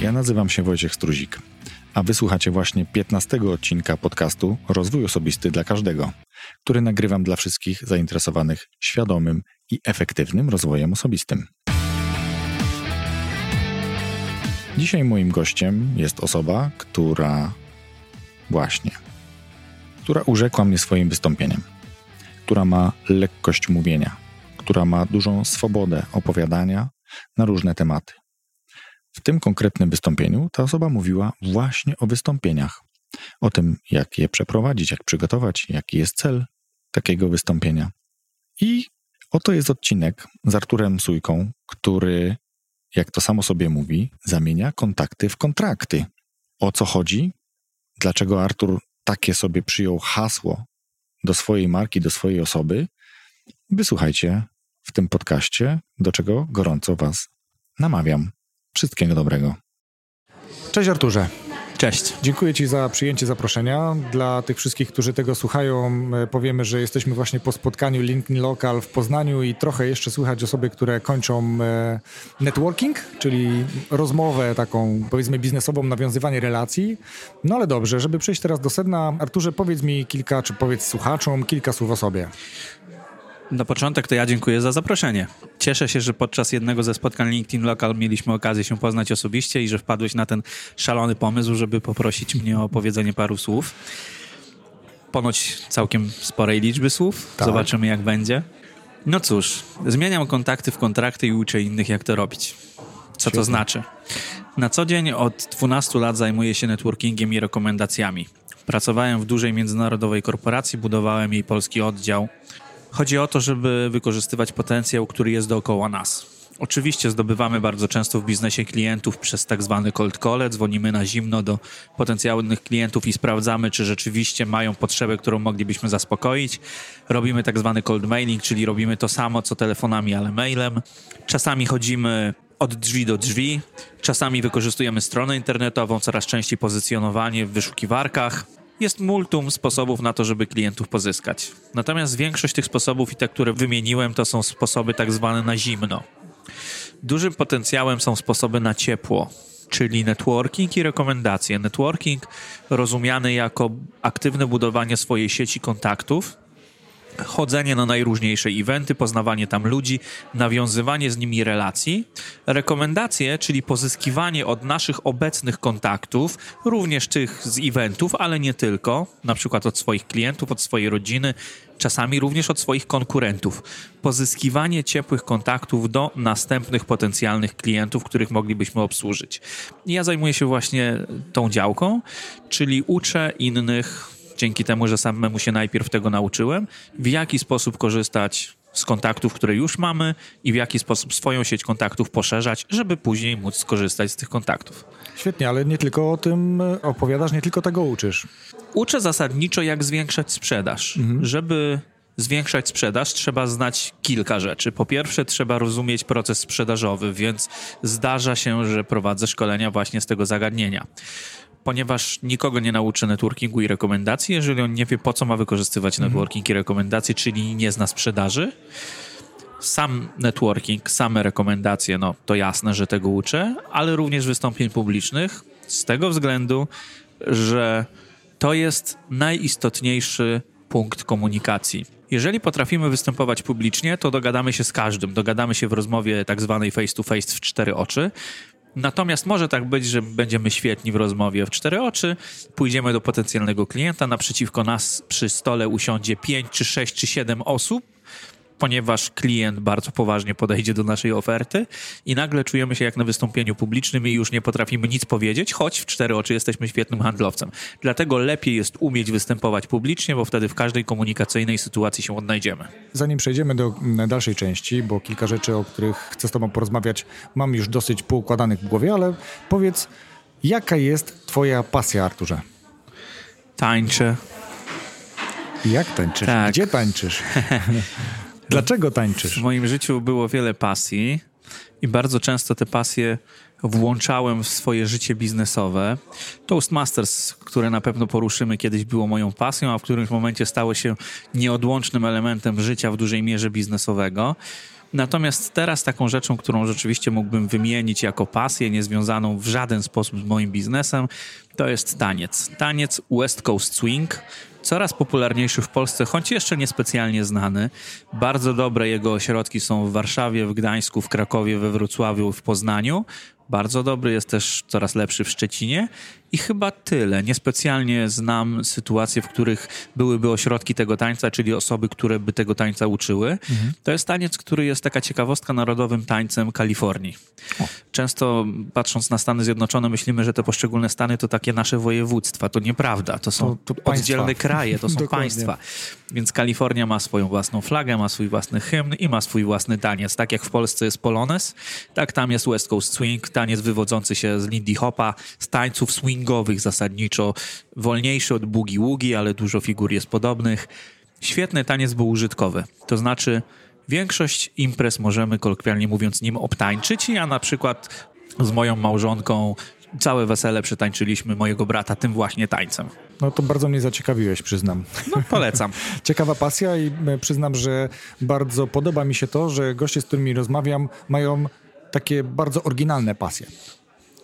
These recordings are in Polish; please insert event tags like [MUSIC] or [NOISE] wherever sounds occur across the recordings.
Ja nazywam się Wojciech Struzik, a wysłuchacie właśnie 15 odcinka podcastu Rozwój Osobisty dla Każdego, który nagrywam dla wszystkich zainteresowanych świadomym i efektywnym rozwojem osobistym. Dzisiaj moim gościem jest osoba, która właśnie, która urzekła mnie swoim wystąpieniem, która ma lekkość mówienia, która ma dużą swobodę opowiadania na różne tematy. W tym konkretnym wystąpieniu ta osoba mówiła właśnie o wystąpieniach, o tym, jak je przeprowadzić, jak przygotować, jaki jest cel takiego wystąpienia. I oto jest odcinek z Arturem Sujką, który, jak to samo sobie mówi, zamienia kontakty w kontrakty. O co chodzi? Dlaczego Artur takie sobie przyjął hasło do swojej marki, do swojej osoby? Wysłuchajcie w tym podcaście, do czego gorąco Was namawiam. Wszystkiego dobrego. Cześć Arturze. Cześć. Dziękuję Ci za przyjęcie zaproszenia. Dla tych wszystkich, którzy tego słuchają, e, powiemy, że jesteśmy właśnie po spotkaniu LinkedIn Local w Poznaniu i trochę jeszcze słychać osoby, które kończą e, networking, czyli rozmowę taką powiedzmy biznesową, nawiązywanie relacji. No ale dobrze, żeby przejść teraz do sedna, Arturze, powiedz mi kilka, czy powiedz słuchaczom kilka słów o sobie. Na początek to ja dziękuję za zaproszenie. Cieszę się, że podczas jednego ze spotkań LinkedIn Local mieliśmy okazję się poznać osobiście i że wpadłeś na ten szalony pomysł, żeby poprosić mnie o powiedzenie paru słów. Ponoć całkiem sporej liczby słów. Tak. Zobaczymy, jak będzie. No cóż, zmieniam kontakty w kontrakty i uczę innych, jak to robić. Co Świetnie. to znaczy? Na co dzień od 12 lat zajmuję się networkingiem i rekomendacjami. Pracowałem w dużej międzynarodowej korporacji, budowałem jej polski oddział. Chodzi o to, żeby wykorzystywać potencjał, który jest dookoła nas. Oczywiście zdobywamy bardzo często w biznesie klientów przez tak zwany cold call, dzwonimy na zimno do potencjalnych klientów i sprawdzamy, czy rzeczywiście mają potrzebę, którą moglibyśmy zaspokoić. Robimy tak zwany cold mailing, czyli robimy to samo co telefonami, ale mailem. Czasami chodzimy od drzwi do drzwi, czasami wykorzystujemy stronę internetową, coraz częściej pozycjonowanie w wyszukiwarkach jest multum sposobów na to, żeby klientów pozyskać. Natomiast większość tych sposobów i te, które wymieniłem, to są sposoby tak zwane na zimno. Dużym potencjałem są sposoby na ciepło, czyli networking i rekomendacje. Networking rozumiany jako aktywne budowanie swojej sieci kontaktów, chodzenie na najróżniejsze eventy, poznawanie tam ludzi, nawiązywanie z nimi relacji. Rekomendacje, czyli pozyskiwanie od naszych obecnych kontaktów, również tych z eventów, ale nie tylko, na przykład od swoich klientów, od swojej rodziny, czasami również od swoich konkurentów. Pozyskiwanie ciepłych kontaktów do następnych potencjalnych klientów, których moglibyśmy obsłużyć. Ja zajmuję się właśnie tą działką, czyli uczę innych dzięki temu, że samemu się najpierw tego nauczyłem, w jaki sposób korzystać z kontaktów, które już mamy i w jaki sposób swoją sieć kontaktów poszerzać, żeby później móc skorzystać z tych kontaktów. Świetnie, ale nie tylko o tym opowiadasz, nie tylko tego uczysz. Uczę zasadniczo, jak zwiększać sprzedaż. Mhm. Żeby zwiększać sprzedaż, trzeba znać kilka rzeczy. Po pierwsze, trzeba rozumieć proces sprzedażowy, więc zdarza się, że prowadzę szkolenia właśnie z tego zagadnienia ponieważ nikogo nie nauczy networkingu i rekomendacji, jeżeli on nie wie, po co ma wykorzystywać mhm. networking i rekomendacje, czyli nie zna sprzedaży. Sam networking, same rekomendacje, no to jasne, że tego uczę, ale również wystąpień publicznych z tego względu, że to jest najistotniejszy punkt komunikacji. Jeżeli potrafimy występować publicznie, to dogadamy się z każdym. Dogadamy się w rozmowie tak zwanej face to face w cztery oczy. Natomiast może tak być, że będziemy świetni w rozmowie w cztery oczy, pójdziemy do potencjalnego klienta, naprzeciwko nas przy stole usiądzie pięć, czy sześć, czy siedem osób, ponieważ klient bardzo poważnie podejdzie do naszej oferty i nagle czujemy się jak na wystąpieniu publicznym i już nie potrafimy nic powiedzieć, choć w cztery oczy jesteśmy świetnym handlowcem. Dlatego lepiej jest umieć występować publicznie, bo wtedy w każdej komunikacyjnej sytuacji się odnajdziemy. Zanim przejdziemy do mm, dalszej części, bo kilka rzeczy, o których chcę z Tobą porozmawiać, mam już dosyć poukładanych w głowie, ale powiedz, jaka jest Twoja pasja, Arturze? Tańczę. Jak tańczysz? Tak. Gdzie tańczysz? [LAUGHS] Dlaczego tańczysz? W moim życiu było wiele pasji i bardzo często te pasje włączałem w swoje życie biznesowe. Toastmasters, które na pewno poruszymy kiedyś, było moją pasją, a w którymś momencie stało się nieodłącznym elementem życia w dużej mierze biznesowego. Natomiast teraz taką rzeczą, którą rzeczywiście mógłbym wymienić jako pasję, niezwiązaną w żaden sposób z moim biznesem, to jest taniec. Taniec West Coast Swing, coraz popularniejszy w Polsce, choć jeszcze niespecjalnie znany. Bardzo dobre jego ośrodki są w Warszawie, w Gdańsku, w Krakowie, we Wrocławiu, w Poznaniu. Bardzo dobry jest też coraz lepszy w Szczecinie i chyba tyle. Niespecjalnie znam sytuacje, w których byłyby ośrodki tego tańca, czyli osoby, które by tego tańca uczyły. Mhm. To jest taniec, który jest taka ciekawostka narodowym tańcem Kalifornii. O. Często patrząc na Stany Zjednoczone myślimy, że te poszczególne stany to takie nasze województwa. To nieprawda. To są to, to oddzielne kraje, to są [LAUGHS] państwa. Więc Kalifornia ma swoją własną flagę, ma swój własny hymn i ma swój własny taniec. Tak jak w Polsce jest Polones, tak tam jest West Coast Swing, taniec wywodzący się z Lindy Hopa, z tańców swingowych zasadniczo, wolniejszy od boogie-woogie, ale dużo figur jest podobnych. Świetny taniec był użytkowy, to znaczy większość imprez możemy kolokwialnie mówiąc nim obtańczyć. Ja na przykład z moją małżonką całe wesele przetańczyliśmy mojego brata tym właśnie tańcem. No to bardzo mnie zaciekawiłeś, przyznam. No, polecam. [LAUGHS] Ciekawa pasja i e, przyznam, że bardzo podoba mi się to, że goście, z którymi rozmawiam, mają takie bardzo oryginalne pasje.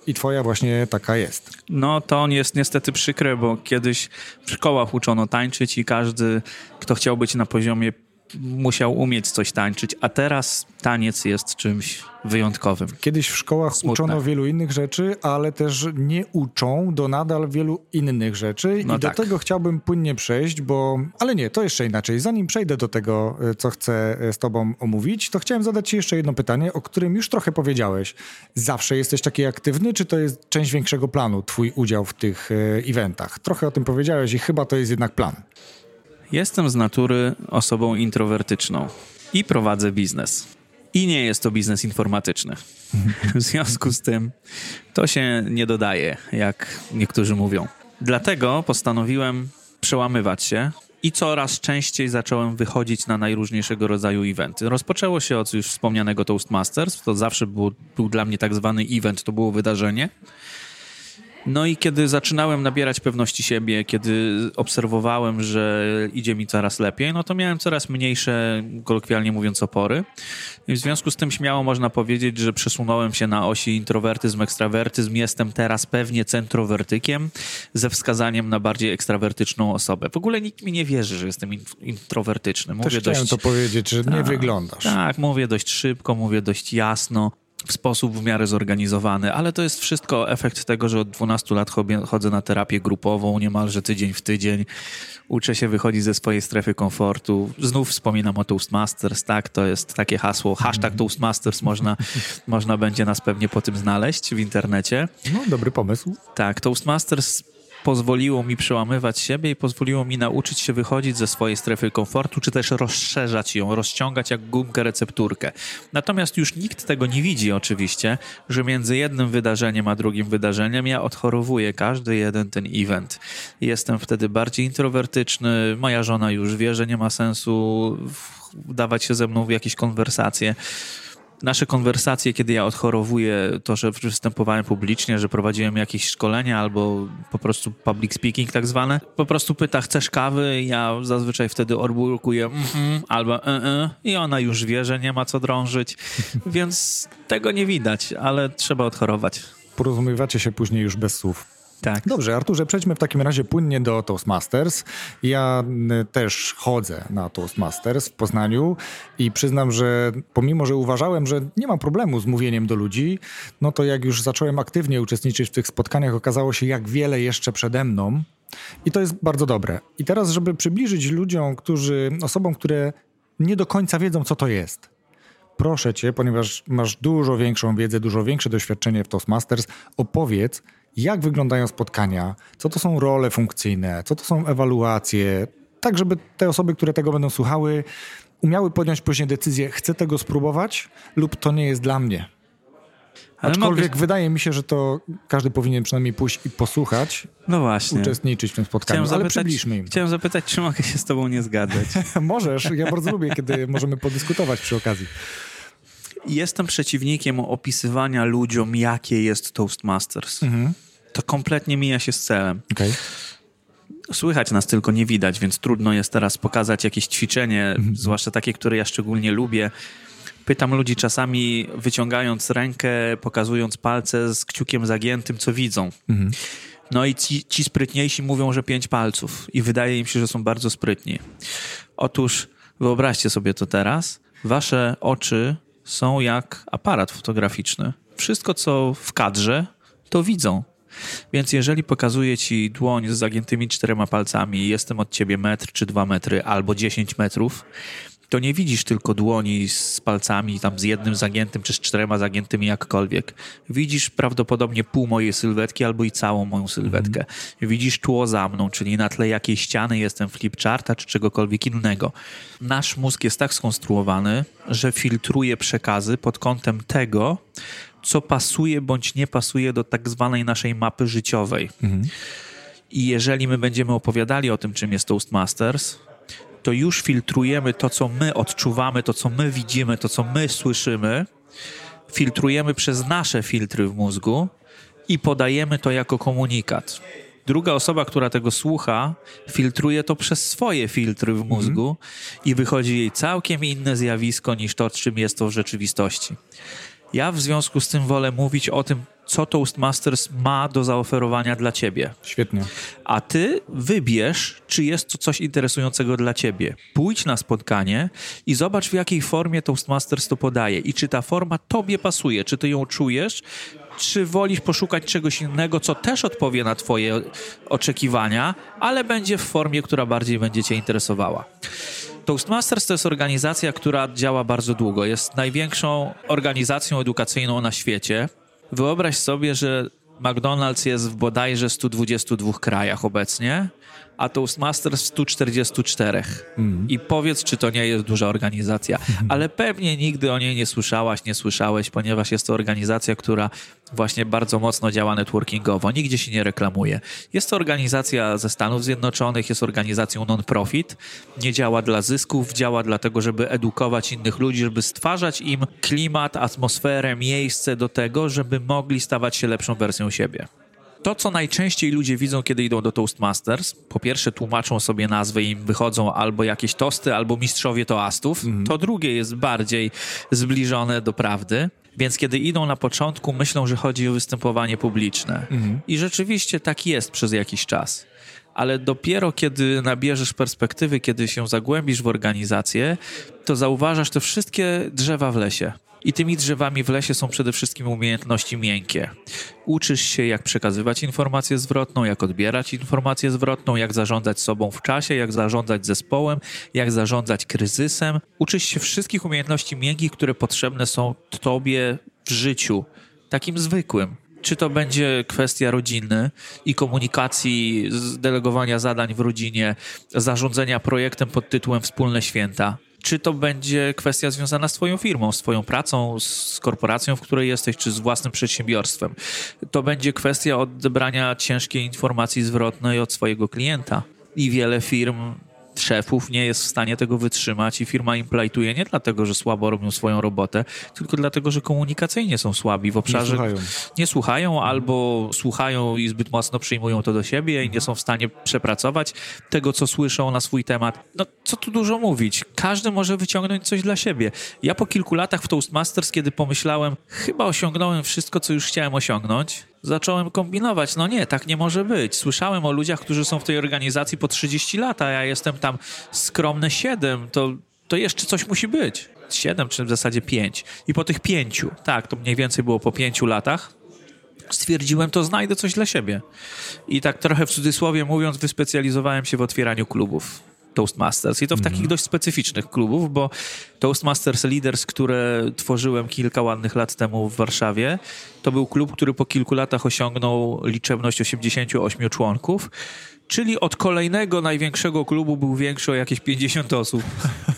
I twoja właśnie taka jest. No to jest niestety przykre, bo kiedyś w szkołach uczono tańczyć i każdy, kto chciał być na poziomie musiał umieć coś tańczyć, a teraz taniec jest czymś wyjątkowym. Kiedyś w szkołach Smutne. uczono wielu innych rzeczy, ale też nie uczą do nadal wielu innych rzeczy no i tak. do tego chciałbym płynnie przejść, bo... Ale nie, to jeszcze inaczej. Zanim przejdę do tego, e, co chcę e, z tobą omówić, to chciałem zadać ci jeszcze jedno pytanie, o którym już trochę powiedziałeś. Zawsze jesteś taki aktywny, czy to jest część większego planu, twój udział w tych e, eventach? Trochę o tym powiedziałeś i chyba to jest jednak plan. Jestem z natury osobą introwertyczną i prowadzę biznes. I nie jest to biznes informatyczny. W związku z tym to się nie dodaje, jak niektórzy mówią. Dlatego postanowiłem przełamywać się i coraz częściej zacząłem wychodzić na najróżniejszego rodzaju eventy. Rozpoczęło się od już wspomnianego Toastmasters, to zawsze był, był dla mnie tak zwany event, to było wydarzenie. No i kiedy zaczynałem nabierać pewności siebie, kiedy obserwowałem, że idzie mi coraz lepiej, no to miałem coraz mniejsze, kolokwialnie mówiąc, opory. I w związku z tym śmiało można powiedzieć, że przesunąłem się na osi introwertyzm, ekstrawertyzm. Jestem teraz pewnie centrowertykiem ze wskazaniem na bardziej ekstrawertyczną osobę. W ogóle nikt mi nie wierzy, że jestem introwertyczny. Mówię Też dość... to powiedzieć, że nie tak, wyglądasz. Tak, mówię dość szybko, mówię dość jasno w sposób w miarę zorganizowany, ale to jest wszystko efekt tego, że od 12 lat chodzę na terapię grupową niemalże tydzień w tydzień. Uczę się wychodzić ze swojej strefy komfortu. Znów wspominam o Toastmasters, tak? To jest takie hasło, hashtag Toastmasters, można, [LAUGHS] można będzie nas pewnie po tym znaleźć w internecie. No, dobry pomysł. Tak, Toastmasters pozwoliło mi przełamywać siebie i pozwoliło mi nauczyć się wychodzić ze swojej strefy komfortu, czy też rozszerzać ją, rozciągać jak gumkę recepturkę. Natomiast już nikt tego nie widzi oczywiście, że między jednym wydarzeniem a drugim wydarzeniem ja odchorowuję każdy jeden ten event. Jestem wtedy bardziej introwertyczny, moja żona już wie, że nie ma sensu wdawać się ze mną w jakieś konwersacje nasze konwersacje, kiedy ja odchorowuję to, że występowałem publicznie, że prowadziłem jakieś szkolenia albo po prostu public speaking tak zwane, po prostu pyta, chcesz kawy? Ja zazwyczaj wtedy orburkuję mm-hmm, albo y, y, i ona już wie, że nie ma co drążyć, [LAUGHS] więc tego nie widać, ale trzeba odchorować. Porozumiewacie się później już bez słów. Tak. Dobrze, Arturze, przejdźmy w takim razie płynnie do Toastmasters. Ja też chodzę na Toastmasters w Poznaniu i przyznam, że pomimo, że uważałem, że nie ma problemu z mówieniem do ludzi, no to jak już zacząłem aktywnie uczestniczyć w tych spotkaniach, okazało się, jak wiele jeszcze przede mną. I to jest bardzo dobre. I teraz, żeby przybliżyć ludziom, którzy, osobom, które nie do końca wiedzą, co to jest, proszę cię, ponieważ masz dużo większą wiedzę, dużo większe doświadczenie w Toastmasters, opowiedz, jak wyglądają spotkania, co to są role funkcyjne, co to są ewaluacje, tak żeby te osoby, które tego będą słuchały, umiały podjąć później decyzję, chcę tego spróbować lub to nie jest dla mnie. Ale Aczkolwiek mogę... wydaje mi się, że to każdy powinien przynajmniej pójść i posłuchać, no właśnie. uczestniczyć w tym spotkaniu, chciałem ale zapytać, przybliżmy im. Chciałem zapytać, czy mogę się z tobą nie zgadzać. [LAUGHS] Możesz, ja bardzo lubię, kiedy możemy podyskutować przy okazji. Jestem przeciwnikiem opisywania ludziom, jakie jest Toastmasters. Mhm to kompletnie mija się z celem. Okay. Słychać nas tylko nie widać, więc trudno jest teraz pokazać jakieś ćwiczenie, mhm. zwłaszcza takie, które ja szczególnie lubię. Pytam ludzi czasami, wyciągając rękę, pokazując palce z kciukiem zagiętym, co widzą. Mhm. No i ci, ci sprytniejsi mówią, że pięć palców i wydaje im się, że są bardzo sprytni. Otóż wyobraźcie sobie to teraz. Wasze oczy są jak aparat fotograficzny. Wszystko, co w kadrze, to widzą. Więc jeżeli pokazuję ci dłoń z zagiętymi czterema palcami, jestem od ciebie metr czy dwa metry albo dziesięć metrów, to nie widzisz tylko dłoni z palcami, tam z jednym zagiętym czy z czterema zagiętymi jakkolwiek. Widzisz prawdopodobnie pół mojej sylwetki albo i całą moją sylwetkę. Mm. Widzisz tło za mną, czyli na tle jakiej ściany jestem flipcharta czy czegokolwiek innego. Nasz mózg jest tak skonstruowany, że filtruje przekazy pod kątem tego, co pasuje bądź nie pasuje do tak zwanej naszej mapy życiowej. Mm. I jeżeli my będziemy opowiadali o tym, czym jest Toastmasters, to już filtrujemy to, co my odczuwamy, to, co my widzimy, to, co my słyszymy, filtrujemy przez nasze filtry w mózgu i podajemy to jako komunikat. Druga osoba, która tego słucha, filtruje to przez swoje filtry w mózgu mm. i wychodzi jej całkiem inne zjawisko niż to, czym jest to w rzeczywistości. Ja w związku z tym wolę mówić o tym, co Toastmasters ma do zaoferowania dla ciebie. Świetnie. A ty wybierz, czy jest to coś interesującego dla ciebie. Pójdź na spotkanie i zobacz, w jakiej formie Toastmasters to podaje i czy ta forma tobie pasuje, czy ty ją czujesz, czy wolisz poszukać czegoś innego, co też odpowie na twoje oczekiwania, ale będzie w formie, która bardziej będzie cię interesowała. Toastmasters to jest organizacja, która działa bardzo długo. Jest największą organizacją edukacyjną na świecie. Wyobraź sobie, że McDonald's jest w bodajże 122 krajach obecnie, a Toastmasters w 144. Mm. I powiedz, czy to nie jest duża organizacja. Mm. Ale pewnie nigdy o niej nie słyszałaś, nie słyszałeś, ponieważ jest to organizacja, która właśnie bardzo mocno działa networkingowo, nigdzie się nie reklamuje. Jest to organizacja ze Stanów Zjednoczonych, jest organizacją non-profit, nie działa dla zysków, działa dlatego, żeby edukować innych ludzi, żeby stwarzać im klimat, atmosferę, miejsce do tego, żeby mogli stawać się lepszą wersją siebie to, co najczęściej ludzie widzą, kiedy idą do Toastmasters, po pierwsze tłumaczą sobie nazwę i im wychodzą albo jakieś tosty, albo mistrzowie toastów. Mm. To drugie jest bardziej zbliżone do prawdy. Więc kiedy idą na początku, myślą, że chodzi o występowanie publiczne. Mm. I rzeczywiście tak jest przez jakiś czas. Ale dopiero kiedy nabierzesz perspektywy, kiedy się zagłębisz w organizację, to zauważasz te wszystkie drzewa w lesie. I tymi drzewami w lesie są przede wszystkim umiejętności miękkie. Uczysz się, jak przekazywać informację zwrotną, jak odbierać informację zwrotną, jak zarządzać sobą w czasie, jak zarządzać zespołem, jak zarządzać kryzysem. Uczysz się wszystkich umiejętności miękkich, które potrzebne są tobie w życiu, takim zwykłym czy to będzie kwestia rodziny i komunikacji, delegowania zadań w rodzinie, zarządzania projektem pod tytułem Wspólne Święta, czy to będzie kwestia związana z Twoją firmą, z Twoją pracą, z korporacją, w której jesteś, czy z własnym przedsiębiorstwem. To będzie kwestia odebrania ciężkiej informacji zwrotnej od swojego klienta. I wiele firm szefów nie jest w stanie tego wytrzymać i firma im plajtuje nie dlatego, że słabo robią swoją robotę, tylko dlatego, że komunikacyjnie są słabi w obszarze. Nie słuchają, nie słuchają albo słuchają i zbyt mocno przyjmują to do siebie i nie są w stanie przepracować tego, co słyszą na swój temat. No, co tu dużo mówić? Każdy może wyciągnąć coś dla siebie. Ja po kilku latach w Toastmasters, kiedy pomyślałem, chyba osiągnąłem wszystko, co już chciałem osiągnąć, zacząłem kombinować. No nie, tak nie może być. Słyszałem o ludziach, którzy są w tej organizacji po 30 lat, a ja jestem tam skromne 7. To, to jeszcze coś musi być. 7 czy w zasadzie 5. I po tych pięciu, tak, to mniej więcej było po pięciu latach, stwierdziłem, to znajdę coś dla siebie. I tak trochę w cudzysłowie mówiąc, wyspecjalizowałem się w otwieraniu klubów Toastmasters i to w takich mhm. dość specyficznych klubów, bo Toastmasters Leaders, które tworzyłem kilka ładnych lat temu w Warszawie, to był klub, który po kilku latach osiągnął liczebność 88 członków Czyli od kolejnego największego klubu był większy o jakieś 50 osób.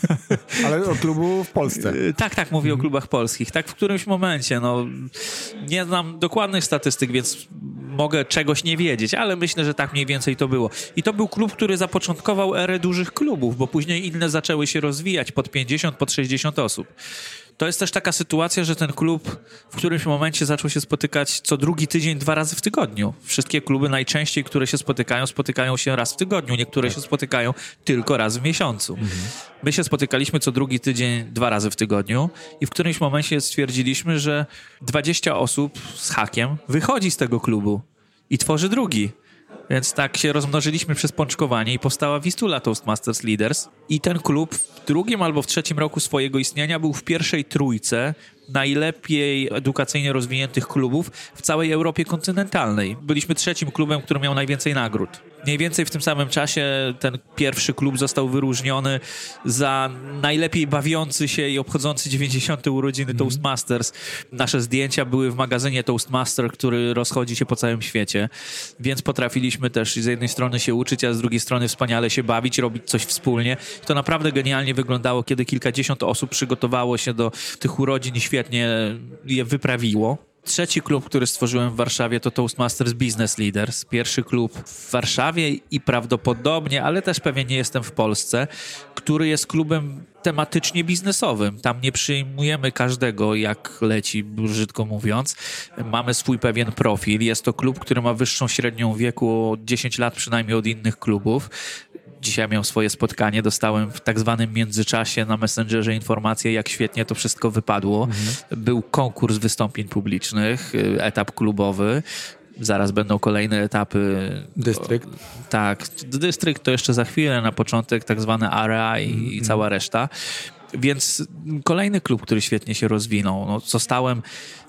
[LAUGHS] Ale o klubu w Polsce. Y, tak, tak, mówię mhm. o klubach polskich. Tak w którymś momencie. No, nie znam dokładnych statystyk, więc mogę czegoś nie wiedzieć, ale myślę, że tak mniej więcej to było. I to był klub, który zapoczątkował erę dużych klubów, bo później inne zaczęły się rozwijać pod 50, pod 60 osób. To jest też taka sytuacja, że ten klub w którymś momencie zaczął się spotykać co drugi tydzień, dwa razy w tygodniu. Wszystkie kluby najczęściej, które się spotykają, spotykają się raz w tygodniu. Niektóre się spotykają tylko raz w miesiącu. Mhm. My się spotykaliśmy co drugi tydzień, dwa razy w tygodniu i w którymś momencie stwierdziliśmy, że 20 osób z hakiem wychodzi z tego klubu i tworzy drugi. Więc tak się rozmnożyliśmy przez pączkowanie i powstała Wistula Toastmasters Leaders. I ten klub w drugim albo w trzecim roku swojego istnienia był w pierwszej trójce najlepiej edukacyjnie rozwiniętych klubów w całej Europie kontynentalnej. Byliśmy trzecim klubem, który miał najwięcej nagród. Mniej więcej w tym samym czasie ten pierwszy klub został wyróżniony za najlepiej bawiący się i obchodzący 90. urodziny mm. Toastmasters. Nasze zdjęcia były w magazynie Toastmaster, który rozchodzi się po całym świecie, więc potrafiliśmy też z jednej strony się uczyć, a z drugiej strony wspaniale się bawić, robić coś wspólnie. To naprawdę genialnie wyglądało, kiedy kilkadziesiąt osób przygotowało się do tych urodzin i świetnie je wyprawiło. Trzeci klub, który stworzyłem w Warszawie, to Toastmasters Business Leaders. Pierwszy klub w Warszawie i prawdopodobnie, ale też pewnie nie jestem w Polsce, który jest klubem tematycznie biznesowym. Tam nie przyjmujemy każdego, jak leci, brzydko mówiąc. Mamy swój pewien profil. Jest to klub, który ma wyższą średnią wieku o 10 lat przynajmniej od innych klubów dzisiaj miał swoje spotkanie, dostałem w tak zwanym międzyczasie na Messengerze informację, jak świetnie to wszystko wypadło. Mhm. Był konkurs wystąpień publicznych, y, etap klubowy. Zaraz będą kolejne etapy. Dystrykt? Tak, dystrykt to jeszcze za chwilę, na początek tak zwane area i, mhm. i cała reszta. Więc kolejny klub, który świetnie się rozwinął. No, zostałem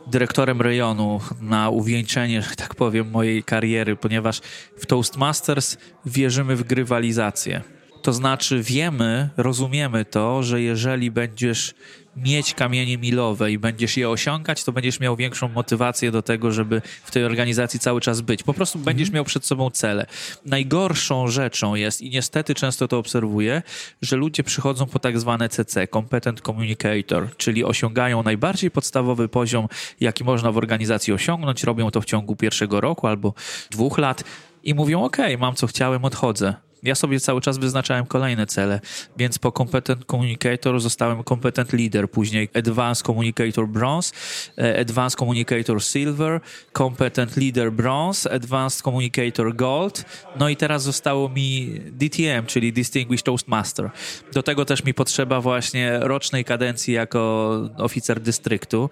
dyrektorem rejonu na uwieńczenie, że tak powiem, mojej kariery, ponieważ w Toastmasters wierzymy w grywalizację. To znaczy wiemy, rozumiemy to, że jeżeli będziesz mieć kamienie milowe i będziesz je osiągać, to będziesz miał większą motywację do tego, żeby w tej organizacji cały czas być. Po prostu będziesz mhm. miał przed sobą cele. Najgorszą rzeczą jest, i niestety często to obserwuję, że ludzie przychodzą po tak zwane CC, Competent Communicator, czyli osiągają najbardziej podstawowy poziom, jaki można w organizacji osiągnąć, robią to w ciągu pierwszego roku albo dwóch lat i mówią, ok, mam co chciałem, odchodzę ja sobie cały czas wyznaczałem kolejne cele, więc po Competent Communicator zostałem Competent Leader, później Advanced Communicator Bronze, e, Advanced Communicator Silver, Competent Leader Bronze, Advanced Communicator Gold, no i teraz zostało mi DTM, czyli Distinguished Toastmaster. Do tego też mi potrzeba właśnie rocznej kadencji jako oficer dystryktu.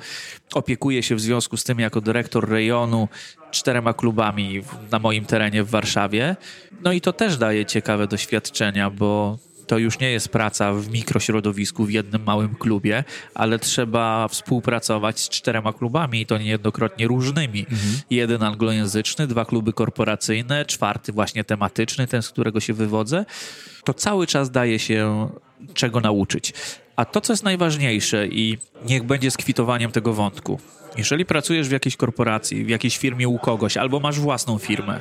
Opiekuję się w związku z tym jako dyrektor rejonu czterema klubami na moim terenie w Warszawie. No i to też daje ciekawe doświadczenia, bo to już nie jest praca w mikrośrodowisku w jednym małym klubie, ale trzeba współpracować z czterema klubami i to niejednokrotnie różnymi. Mhm. Jeden anglojęzyczny, dwa kluby korporacyjne, czwarty właśnie tematyczny, ten, z którego się wywodzę. To cały czas daje się czego nauczyć. A to, co jest najważniejsze i niech będzie skwitowaniem tego wątku. Jeżeli pracujesz w jakiejś korporacji, w jakiejś firmie u kogoś, albo masz własną firmę,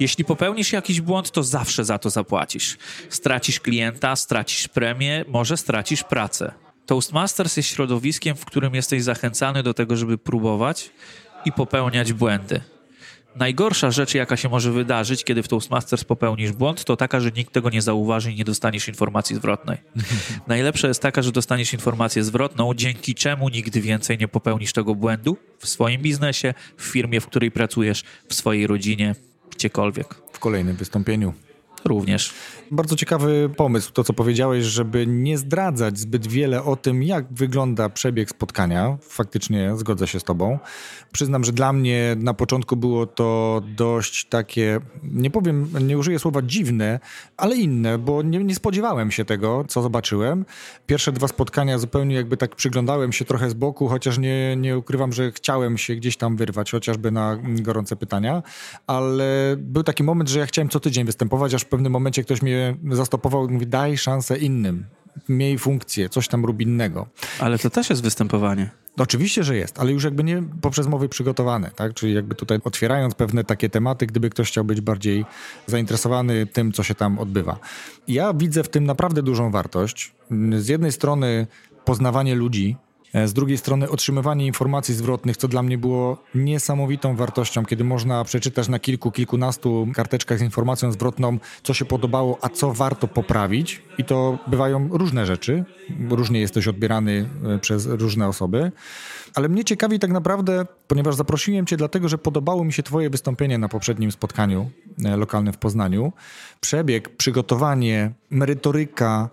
jeśli popełnisz jakiś błąd, to zawsze za to zapłacisz. Stracisz klienta, stracisz premię, może stracisz pracę. Toastmasters jest środowiskiem, w którym jesteś zachęcany do tego, żeby próbować i popełniać błędy. Najgorsza rzecz, jaka się może wydarzyć, kiedy w Toastmasters popełnisz błąd, to taka, że nikt tego nie zauważy i nie dostaniesz informacji zwrotnej. [LAUGHS] Najlepsza jest taka, że dostaniesz informację zwrotną, dzięki czemu nigdy więcej nie popełnisz tego błędu w swoim biznesie, w firmie, w której pracujesz, w swojej rodzinie, gdziekolwiek. W kolejnym wystąpieniu. Również. Bardzo ciekawy pomysł, to co powiedziałeś, żeby nie zdradzać zbyt wiele o tym, jak wygląda przebieg spotkania. Faktycznie zgodzę się z Tobą. Przyznam, że dla mnie na początku było to dość takie, nie powiem, nie użyję słowa dziwne, ale inne, bo nie, nie spodziewałem się tego, co zobaczyłem. Pierwsze dwa spotkania zupełnie jakby tak przyglądałem się trochę z boku, chociaż nie, nie ukrywam, że chciałem się gdzieś tam wyrwać, chociażby na gorące pytania, ale był taki moment, że ja chciałem co tydzień występować, aż pewnym momencie ktoś mnie zastopował i mówi, daj szansę innym, miej funkcję, coś tam rób innego. Ale to też jest występowanie. No, oczywiście, że jest, ale już jakby nie poprzez mowy przygotowane, tak? Czyli jakby tutaj otwierając pewne takie tematy, gdyby ktoś chciał być bardziej zainteresowany tym, co się tam odbywa. Ja widzę w tym naprawdę dużą wartość. Z jednej strony poznawanie ludzi, z drugiej strony otrzymywanie informacji zwrotnych, co dla mnie było niesamowitą wartością, kiedy można przeczytać na kilku, kilkunastu karteczkach z informacją zwrotną, co się podobało, a co warto poprawić. I to bywają różne rzeczy. Różnie jesteś odbierany e, przez różne osoby. Ale mnie ciekawi tak naprawdę, ponieważ zaprosiłem Cię dlatego, że podobało mi się Twoje wystąpienie na poprzednim spotkaniu e, lokalnym w Poznaniu. Przebieg, przygotowanie, merytoryka,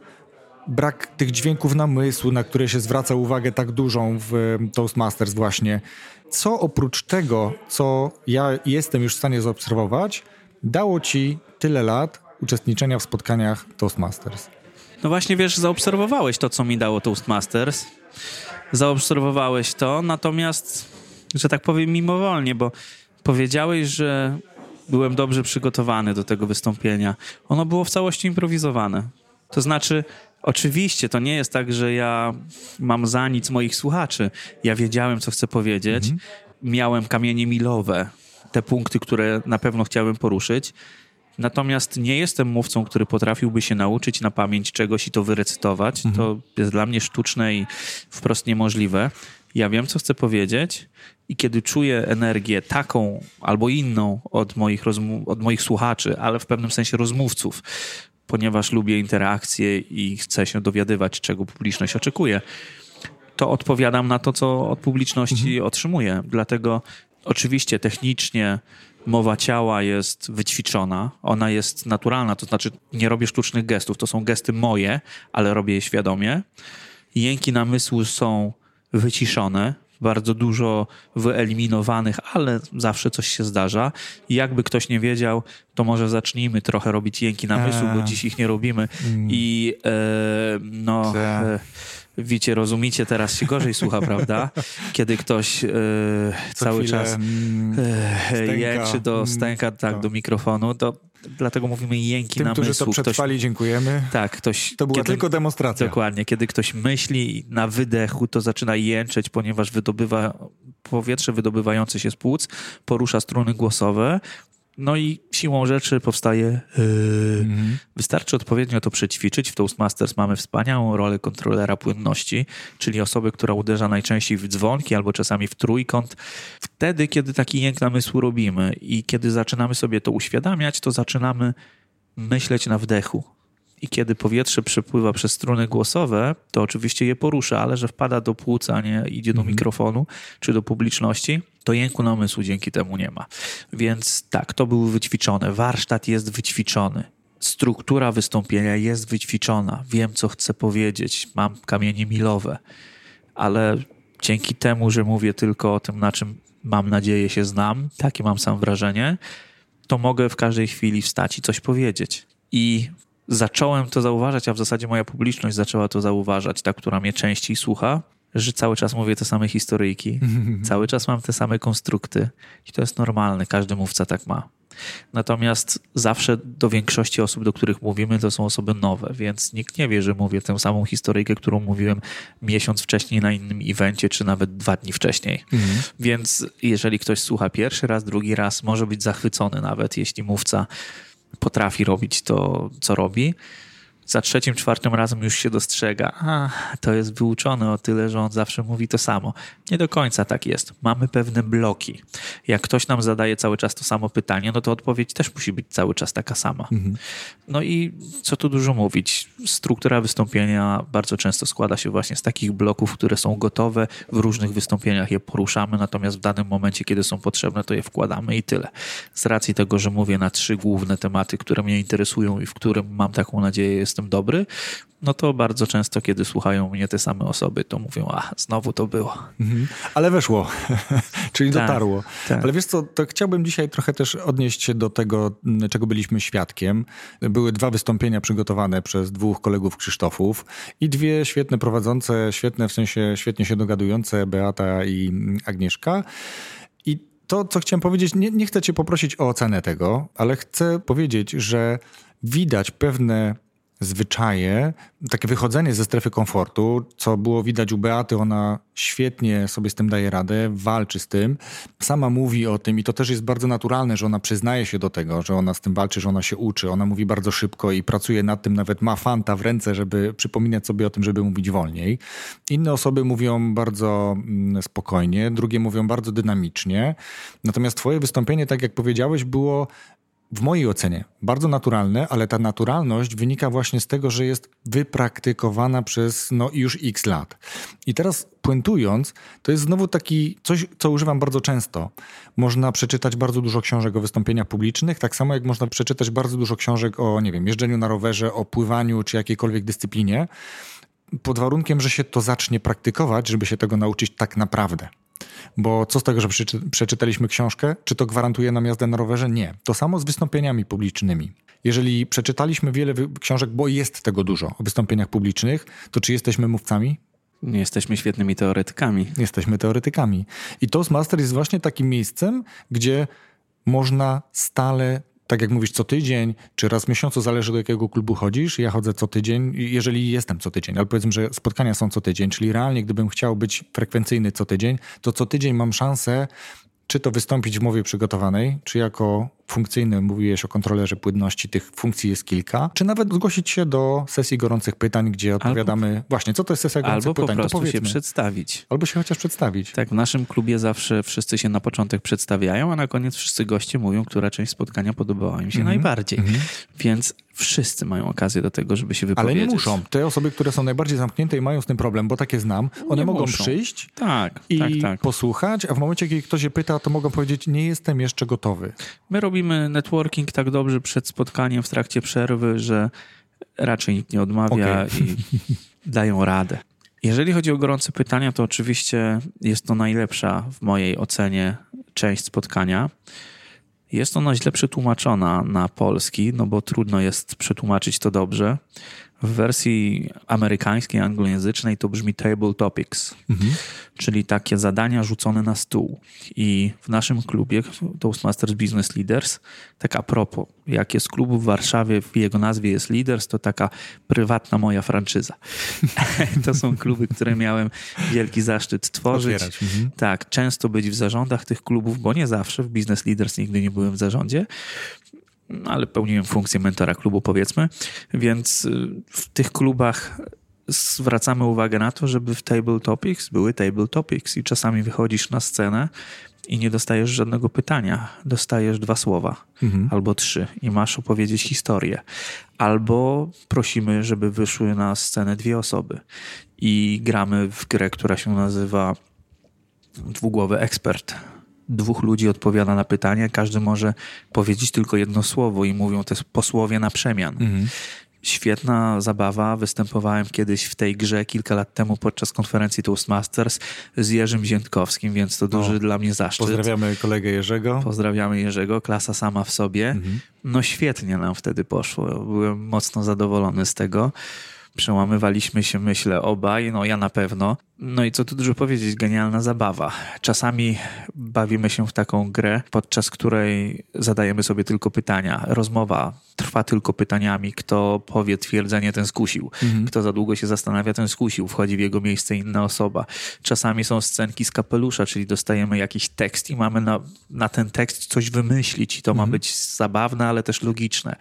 brak tych dźwięków namysłu, na które się zwraca uwagę tak dużą w Toastmasters właśnie. Co oprócz tego, co ja jestem już w stanie zaobserwować, dało Ci tyle lat uczestniczenia w spotkaniach Toastmasters? No właśnie, wiesz, zaobserwowałeś to, co mi dało Toastmasters. Zaobserwowałeś to, natomiast, że tak powiem, mimowolnie, bo powiedziałeś, że byłem dobrze przygotowany do tego wystąpienia. Ono było w całości improwizowane. To znaczy, Oczywiście, to nie jest tak, że ja mam za nic moich słuchaczy. Ja wiedziałem, co chcę powiedzieć. Mhm. Miałem kamienie milowe, te punkty, które na pewno chciałem poruszyć. Natomiast nie jestem mówcą, który potrafiłby się nauczyć na pamięć czegoś i to wyrecytować. Mhm. To jest dla mnie sztuczne i wprost niemożliwe. Ja wiem, co chcę powiedzieć, i kiedy czuję energię taką albo inną od moich, od moich słuchaczy, ale w pewnym sensie rozmówców, ponieważ lubię interakcje i chcę się dowiadywać, czego publiczność oczekuje, to odpowiadam na to, co od publiczności mhm. otrzymuję. Dlatego oczywiście technicznie mowa ciała jest wyćwiczona, ona jest naturalna, to znaczy nie robię sztucznych gestów, to są gesty moje, ale robię je świadomie. Jęki namysłu są wyciszone, bardzo dużo wyeliminowanych, ale zawsze coś się zdarza. I jakby ktoś nie wiedział, to może zacznijmy trochę robić jęki namysłu, bo dziś ich nie robimy. Mm. I e, no... E, wiecie, rozumicie, teraz się gorzej słucha, [LAUGHS] prawda? Kiedy ktoś e, cały czas e, jęczy do mm, stęka, tak, to. do mikrofonu, to dlatego mówimy jęki Tym, namysłu. którzy to przetrwali, ktoś, dziękujemy. Tak, ktoś... To była kiedy, tylko demonstracja. Dokładnie. Kiedy ktoś myśli na wydechu, to zaczyna jęczeć, ponieważ wydobywa powietrze wydobywające się z płuc, porusza struny głosowe, no i siłą rzeczy powstaje. Yy. Mhm. Wystarczy odpowiednio to przećwiczyć. W Toastmasters mamy wspaniałą rolę kontrolera płynności, czyli osoby, która uderza najczęściej w dzwonki albo czasami w trójkąt. Wtedy, kiedy taki jęk namysłu robimy i kiedy zaczynamy sobie to uświadamiać, to zaczynamy myśleć na wdechu i kiedy powietrze przepływa przez struny głosowe, to oczywiście je porusza, ale że wpada do płuca, a nie idzie do mhm. mikrofonu czy do publiczności, to jęku namysłu dzięki temu nie ma. Więc tak, to było wyćwiczone. Warsztat jest wyćwiczony. Struktura wystąpienia jest wyćwiczona. Wiem, co chcę powiedzieć. Mam kamienie milowe. Ale dzięki temu, że mówię tylko o tym, na czym mam nadzieję się znam, takie mam sam wrażenie, to mogę w każdej chwili wstać i coś powiedzieć. I zacząłem to zauważać, a w zasadzie moja publiczność zaczęła to zauważać, ta, która mnie częściej słucha, że cały czas mówię te same historyjki, [LAUGHS] cały czas mam te same konstrukty i to jest normalne, każdy mówca tak ma. Natomiast zawsze do większości osób, do których mówimy, to są osoby nowe, więc nikt nie wie, że mówię tę samą historyjkę, którą mówiłem miesiąc wcześniej na innym evencie, czy nawet dwa dni wcześniej. Mhm. Więc jeżeli ktoś słucha pierwszy raz, drugi raz, może być zachwycony nawet, jeśli mówca potrafi robić to, co robi za trzecim, czwartym razem już się dostrzega, a to jest wyuczone o tyle, że on zawsze mówi to samo. Nie do końca tak jest. Mamy pewne bloki. Jak ktoś nam zadaje cały czas to samo pytanie, no to odpowiedź też musi być cały czas taka sama. Mhm. No i co tu dużo mówić, struktura wystąpienia bardzo często składa się właśnie z takich bloków, które są gotowe, w różnych wystąpieniach je poruszamy, natomiast w danym momencie, kiedy są potrzebne, to je wkładamy i tyle. Z racji tego, że mówię na trzy główne tematy, które mnie interesują i w którym mam taką nadzieję, jest jestem dobry, no to bardzo często, kiedy słuchają mnie te same osoby, to mówią, a znowu to było. Mhm. Ale weszło, [LAUGHS] czyli tak, dotarło. Tak. Ale wiesz co, to chciałbym dzisiaj trochę też odnieść się do tego, czego byliśmy świadkiem. Były dwa wystąpienia przygotowane przez dwóch kolegów Krzysztofów i dwie świetne prowadzące, świetne w sensie świetnie się dogadujące, Beata i Agnieszka. I to, co chciałem powiedzieć, nie, nie chcę cię poprosić o ocenę tego, ale chcę powiedzieć, że widać pewne zwyczaje, takie wychodzenie ze strefy komfortu, co było widać u Beaty, ona świetnie sobie z tym daje radę, walczy z tym. Sama mówi o tym i to też jest bardzo naturalne, że ona przyznaje się do tego, że ona z tym walczy, że ona się uczy. Ona mówi bardzo szybko i pracuje nad tym, nawet ma fanta w ręce, żeby przypominać sobie o tym, żeby mówić wolniej. Inne osoby mówią bardzo mm, spokojnie, drugie mówią bardzo dynamicznie. Natomiast twoje wystąpienie, tak jak powiedziałeś, było w mojej ocenie bardzo naturalne, ale ta naturalność wynika właśnie z tego, że jest wypraktykowana przez no, już x lat. I teraz puentując, to jest znowu taki coś, co używam bardzo często. Można przeczytać bardzo dużo książek o wystąpieniach publicznych, tak samo jak można przeczytać bardzo dużo książek o, nie wiem, jeżdżeniu na rowerze, o pływaniu czy jakiejkolwiek dyscyplinie, pod warunkiem, że się to zacznie praktykować, żeby się tego nauczyć tak naprawdę. Bo co z tego, że przeczytaliśmy książkę? Czy to gwarantuje nam jazdę na rowerze? Nie. To samo z wystąpieniami publicznymi. Jeżeli przeczytaliśmy wiele książek, bo jest tego dużo o wystąpieniach publicznych, to czy jesteśmy mówcami? Nie jesteśmy świetnymi teoretykami. Jesteśmy teoretykami. I Toastmaster jest właśnie takim miejscem, gdzie można stale tak jak mówisz, co tydzień, czy raz w miesiącu, zależy do jakiego klubu chodzisz. Ja chodzę co tydzień, jeżeli jestem co tydzień, ale powiedzmy, że spotkania są co tydzień, czyli realnie, gdybym chciał być frekwencyjny co tydzień, to co tydzień mam szansę czy to wystąpić w mowie przygotowanej, czy jako funkcyjny, mówiłeś o kontrolerze płynności, tych funkcji jest kilka, czy nawet zgłosić się do sesji gorących pytań, gdzie odpowiadamy, albo, właśnie, co to jest sesja gorących pytań? Albo po prostu się przedstawić. Albo się chociaż przedstawić. Tak, w naszym klubie zawsze wszyscy się na początek przedstawiają, a na koniec wszyscy goście mówią, która część spotkania podobała im się mm -hmm. najbardziej. Mm -hmm. Więc wszyscy mają okazję do tego, żeby się wypowiedzieć. Ale nie muszą. Te osoby, które są najbardziej zamknięte i mają z tym problem, bo takie znam, one nie mogą muszą. przyjść tak, i tak, tak. posłuchać, a w momencie, kiedy ktoś się pyta, to mogą powiedzieć, nie jestem jeszcze gotowy. My robimy networking tak dobrze przed spotkaniem w trakcie przerwy, że raczej nikt nie odmawia okay. i [LAUGHS] dają radę. Jeżeli chodzi o gorące pytania, to oczywiście jest to najlepsza w mojej ocenie część spotkania. Jest ona źle przetłumaczona na polski, no bo trudno jest przetłumaczyć to dobrze. W wersji amerykańskiej, anglojęzycznej to brzmi table topics, mhm. czyli takie zadania rzucone na stół. I w naszym klubie Toastmasters Business Leaders, tak a propos, jak jest klub w Warszawie, w jego nazwie jest Leaders, to taka prywatna moja franczyza. [LAUGHS] to są kluby, które miałem wielki zaszczyt tworzyć. Mhm. Tak, często być w zarządach tych klubów, bo nie zawsze, w Business Leaders nigdy nie byłem w zarządzie ale pełniłem funkcję mentora klubu, powiedzmy. Więc y, w tych klubach zwracamy uwagę na to, żeby w table topics były table topics i czasami wychodzisz na scenę i nie dostajesz żadnego pytania. Dostajesz dwa słowa mhm. albo trzy i masz opowiedzieć historię. Albo prosimy, żeby wyszły na scenę dwie osoby i gramy w grę, która się nazywa Dwugłowy Ekspert dwóch ludzi odpowiada na pytanie, każdy może powiedzieć tylko jedno słowo i mówią te posłowie na przemian. Mhm. Świetna zabawa. Występowałem kiedyś w tej grze kilka lat temu podczas konferencji Toastmasters z Jerzym Ziętkowskim, więc to duży o, dla mnie zaszczyt. Pozdrawiamy kolegę Jerzego. Pozdrawiamy Jerzego, klasa sama w sobie. Mhm. No świetnie nam wtedy poszło. Byłem mocno zadowolony z tego przełamywaliśmy się, myślę, obaj, no ja na pewno. No i co tu dużo powiedzieć, genialna zabawa. Czasami bawimy się w taką grę, podczas której zadajemy sobie tylko pytania. Rozmowa trwa tylko pytaniami. Kto powie twierdzenie, ten skusił. Mhm. Kto za długo się zastanawia, ten skusił. Wchodzi w jego miejsce inna osoba. Czasami są scenki z kapelusza, czyli dostajemy jakiś tekst i mamy na, na ten tekst coś wymyślić i to mhm. ma być zabawne, ale też logiczne.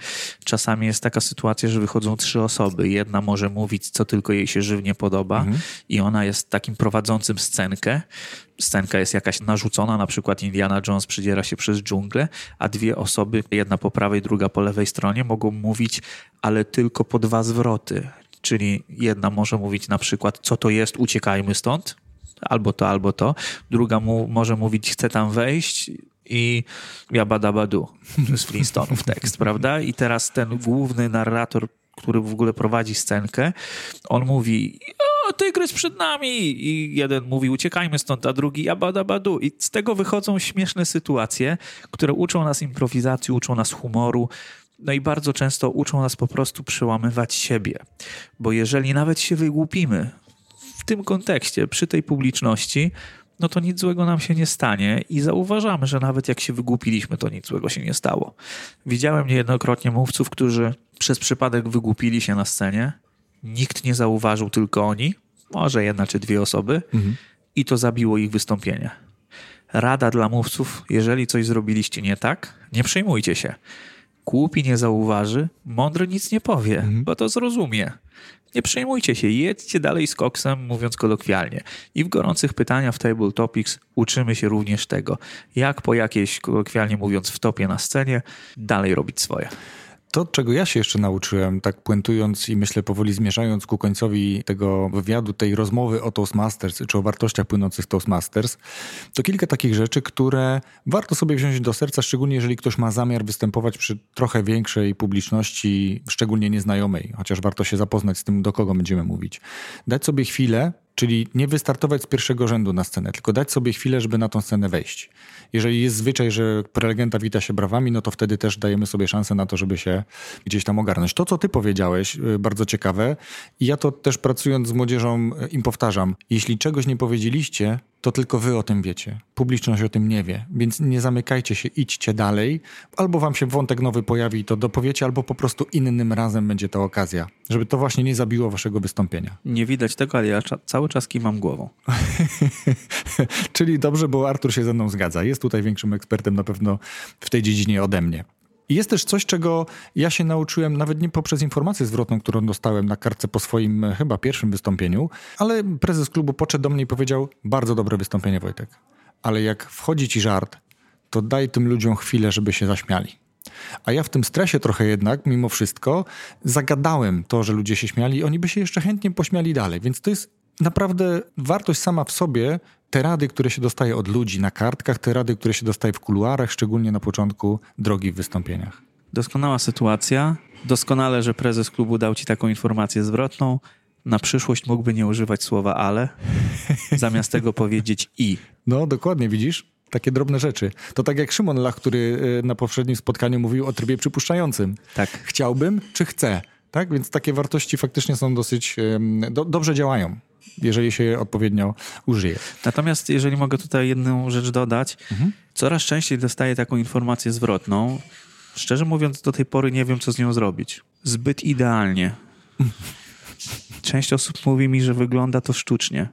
Czasami jest taka sytuacja, że wychodzą trzy osoby. Jedna może mówić, co tylko jej się żywnie podoba mhm. i ona jest takim prowadzącym scenkę scenka jest jakaś narzucona, na przykład Indiana Jones przydziera się przez dżunglę, a dwie osoby, jedna po prawej, druga po lewej stronie, mogą mówić, ale tylko po dwa zwroty. Czyli jedna może mówić na przykład, co to jest, uciekajmy stąd, albo to, albo to. Druga mu może mówić, chcę tam wejść, i jabadabadu z Flintstonów tekst, [LAUGHS] prawda? I teraz ten główny narrator, który w ogóle prowadzi scenkę, on mówi o, tygrys przed nami! I jeden mówi, uciekajmy stąd, a drugi, jabadabadu. I z tego wychodzą śmieszne sytuacje, które uczą nas improwizacji, uczą nas humoru, no i bardzo często uczą nas po prostu przełamywać siebie. Bo jeżeli nawet się wygłupimy w tym kontekście, przy tej publiczności, no to nic złego nam się nie stanie i zauważamy, że nawet jak się wygłupiliśmy, to nic złego się nie stało. Widziałem niejednokrotnie mówców, którzy przez przypadek wygłupili się na scenie, nikt nie zauważył, tylko oni, może jedna czy dwie osoby Mhm. i to zabiło ich wystąpienie. Rada dla mówców, jeżeli coś zrobiliście nie tak, nie przejmujcie się. Głupi nie zauważy, mądry nic nie powie, bo to zrozumie. Nie przejmujcie się, jedźcie dalej z koksem, mówiąc kolokwialnie. I w gorących pytaniach w Table Topics uczymy się również tego, jak po jakiejś, kolokwialnie mówiąc, wtopie na scenie, dalej robić swoje. To, czego ja się jeszcze nauczyłem, tak puentując i myślę powoli zmierzając ku końcowi tego wywiadu, tej rozmowy o Toastmasters, czy o wartościach płynących z Toastmasters, to kilka takich rzeczy, które warto sobie wziąć do serca, szczególnie jeżeli ktoś ma zamiar występować przy trochę większej publiczności, szczególnie nieznajomej, chociaż warto się zapoznać z tym, do kogo będziemy mówić. Dać sobie chwilę, czyli nie wystartować z pierwszego rzędu na scenę, tylko dać sobie chwilę, żeby na tą scenę wejść. Jeżeli jest zwyczaj, że prelegenta wita się brawami, no to wtedy też dajemy sobie szansę na to, żeby się gdzieś tam ogarnąć. To, co ty powiedziałeś, y, bardzo ciekawe i ja to też pracując z młodzieżą y, im powtarzam. Jeśli czegoś nie powiedzieliście, to tylko wy o tym wiecie. Publiczność o tym nie wie, więc nie zamykajcie się, idźcie dalej. Albo wam się wątek nowy pojawi, to dopowiecie, albo po prostu innym razem będzie ta okazja, żeby to właśnie nie zabiło waszego wystąpienia. Nie widać tego, ale ja cza- cały czas kiwam głową. [LAUGHS] Czyli dobrze, bo Artur się ze mną zgadza. Jest tutaj większym ekspertem na pewno w tej dziedzinie ode mnie. I jest też coś, czego ja się nauczyłem nawet nie poprzez informację zwrotną, którą dostałem na kartce po swoim e, chyba pierwszym wystąpieniu, ale prezes klubu podszedł do mnie i powiedział: Bardzo dobre wystąpienie, Wojtek. Ale jak wchodzi ci żart, to daj tym ludziom chwilę, żeby się zaśmiali. A ja w tym stresie trochę jednak, mimo wszystko, zagadałem to, że ludzie się śmiali oni by się jeszcze chętnie pośmiali dalej. Więc to jest naprawdę wartość sama w sobie, te rady, które się dostaje od ludzi na kartkach, te rady, które się dostaje w kuluarach, szczególnie na początku drogi w wystąpieniach. Doskonała sytuacja. Doskonale, że prezes klubu dał ci taką informację zwrotną. Na przyszłość mógłby nie używać słowa ale, [LAUGHS] zamiast tego powiedzieć i. No, dokładnie, widzisz? Takie drobne rzeczy. To tak jak Szymon Lach, który y, na poprzednim spotkaniu mówił o trybie przypuszczającym. Tak. Chciałbym, czy chcę? Tak? Więc takie wartości faktycznie są dosyć, do, dobrze działają, jeżeli się je odpowiednio użyje. Natomiast jeżeli mogę tutaj jedną rzecz dodać, coraz częściej dostaję taką informację zwrotną. Szczerze mówiąc, do tej pory nie wiem, co z nią zrobić. Zbyt idealnie. [LAUGHS] Część osób mówi mi, że wygląda to sztucznie.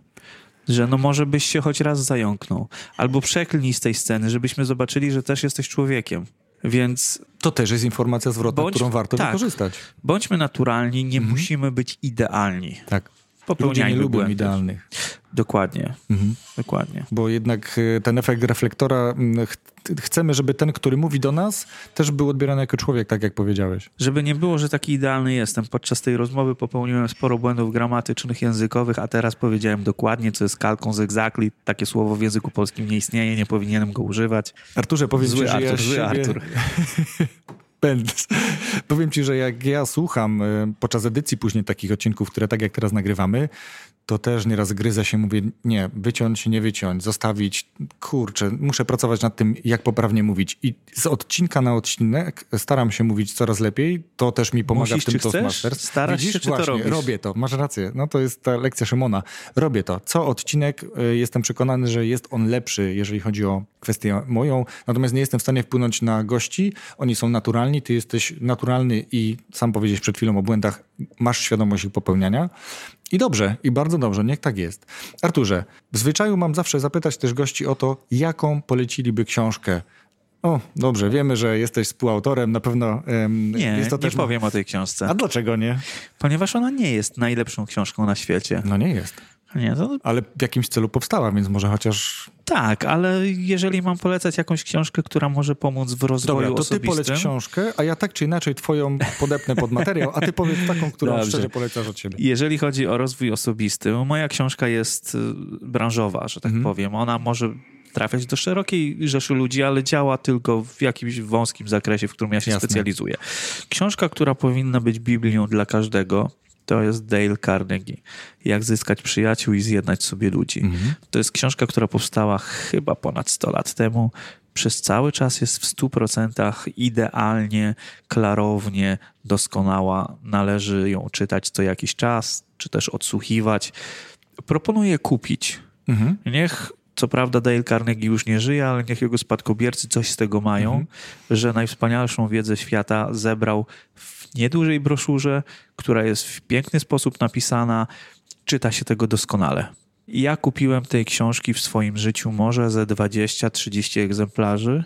Że no może byś się choć raz zająknął. Albo przeklnij z tej sceny, żebyśmy zobaczyli, że też jesteś człowiekiem. Więc To też jest informacja zwrotna, Bądź- którą warto tak. wykorzystać. bądźmy naturalni, nie musimy być idealni. Tak. Ludzie Popełniajmy nie lubią idealnych. Dokładnie. Dokładnie. Bo jednak y, ten efekt reflektora, ch chcemy, żeby ten, który mówi do nas, też był odbierany jako człowiek, tak jak powiedziałeś. Żeby nie było, że taki idealny jestem. Podczas tej rozmowy popełniłem sporo błędów gramatycznych, językowych, a teraz powiedziałem dokładnie, co jest kalką z exactly. Takie słowo w języku polskim nie istnieje, nie powinienem go używać. Arturze, powiem Zły że ja Artur, zły siebie... Artur. [LAUGHS] Będę. Powiem ci, że jak ja słucham y, podczas edycji później takich odcinków, które tak jak teraz nagrywamy, to też nieraz gryzę się, mówię, nie, wyciąć, nie wyciąć, zostawić, kurczę, muszę pracować nad tym, jak poprawnie mówić. I z odcinka na odcinek staram się mówić coraz lepiej, to też mi pomaga Musisz, w tym? Toastmasters. Starasz Widzisz? się, czy to Właśnie, robisz? robię to, masz rację, no to jest ta lekcja Szymona. Robię to. Co odcinek y, jestem przekonany, że jest on lepszy, jeżeli chodzi o kwestię moją, natomiast nie jestem w stanie wpłynąć na gości, oni są naturalni, ty jesteś naturalny i sam powiedzieć przed chwilą o błędach, masz świadomość ich popełniania. I dobrze, i bardzo dobrze, niech tak jest. Arturze, w zwyczaju mam zawsze zapytać też gości o to, jaką poleciliby książkę. O, dobrze, wiemy, że jesteś współautorem, na pewno em, Nie, jest to nie też... powiem o tej książce, A dlaczego nie? ponieważ ona nie jest najlepszą książką na świecie. No nie jest. Nie, to Ale w jakimś celu powstała, więc może chociaż... tak, ale jeżeli mam polecać jakąś książkę, która może pomóc w rozwoju Dobra, to ty osobistym... poleć książkę, a ja tak czy inaczej twoją podepnę pod materiał, a ty powiedz taką, którą Dobrze. szczerze polecasz od siebie. Jeżeli chodzi o rozwój osobisty, moja książka jest y, branżowa, że tak Mhm. powiem. Ona może trafiać do szerokiej rzeszy ludzi, ale działa tylko w jakimś wąskim zakresie, w którym ja się Jasne. specjalizuję. Książka, która powinna być Biblią dla każdego, to jest Dale Carnegie. Jak zyskać przyjaciół i zjednać sobie ludzi. Mhm. To jest książka, która powstała chyba ponad 100 lat temu. Przez cały czas jest w 100% idealnie, klarownie, doskonała. Należy ją czytać co jakiś czas, czy też odsłuchiwać. Proponuję kupić. Mhm. Niech Co prawda Dale Carnegie już nie żyje, ale niech jego spadkobiercy coś z tego mają, mhm. że najwspanialszą wiedzę świata zebrał w niedużej broszurze, która jest w piękny sposób napisana, czyta się tego doskonale. Ja kupiłem tej książki w swoim życiu może ze 20-30 egzemplarzy.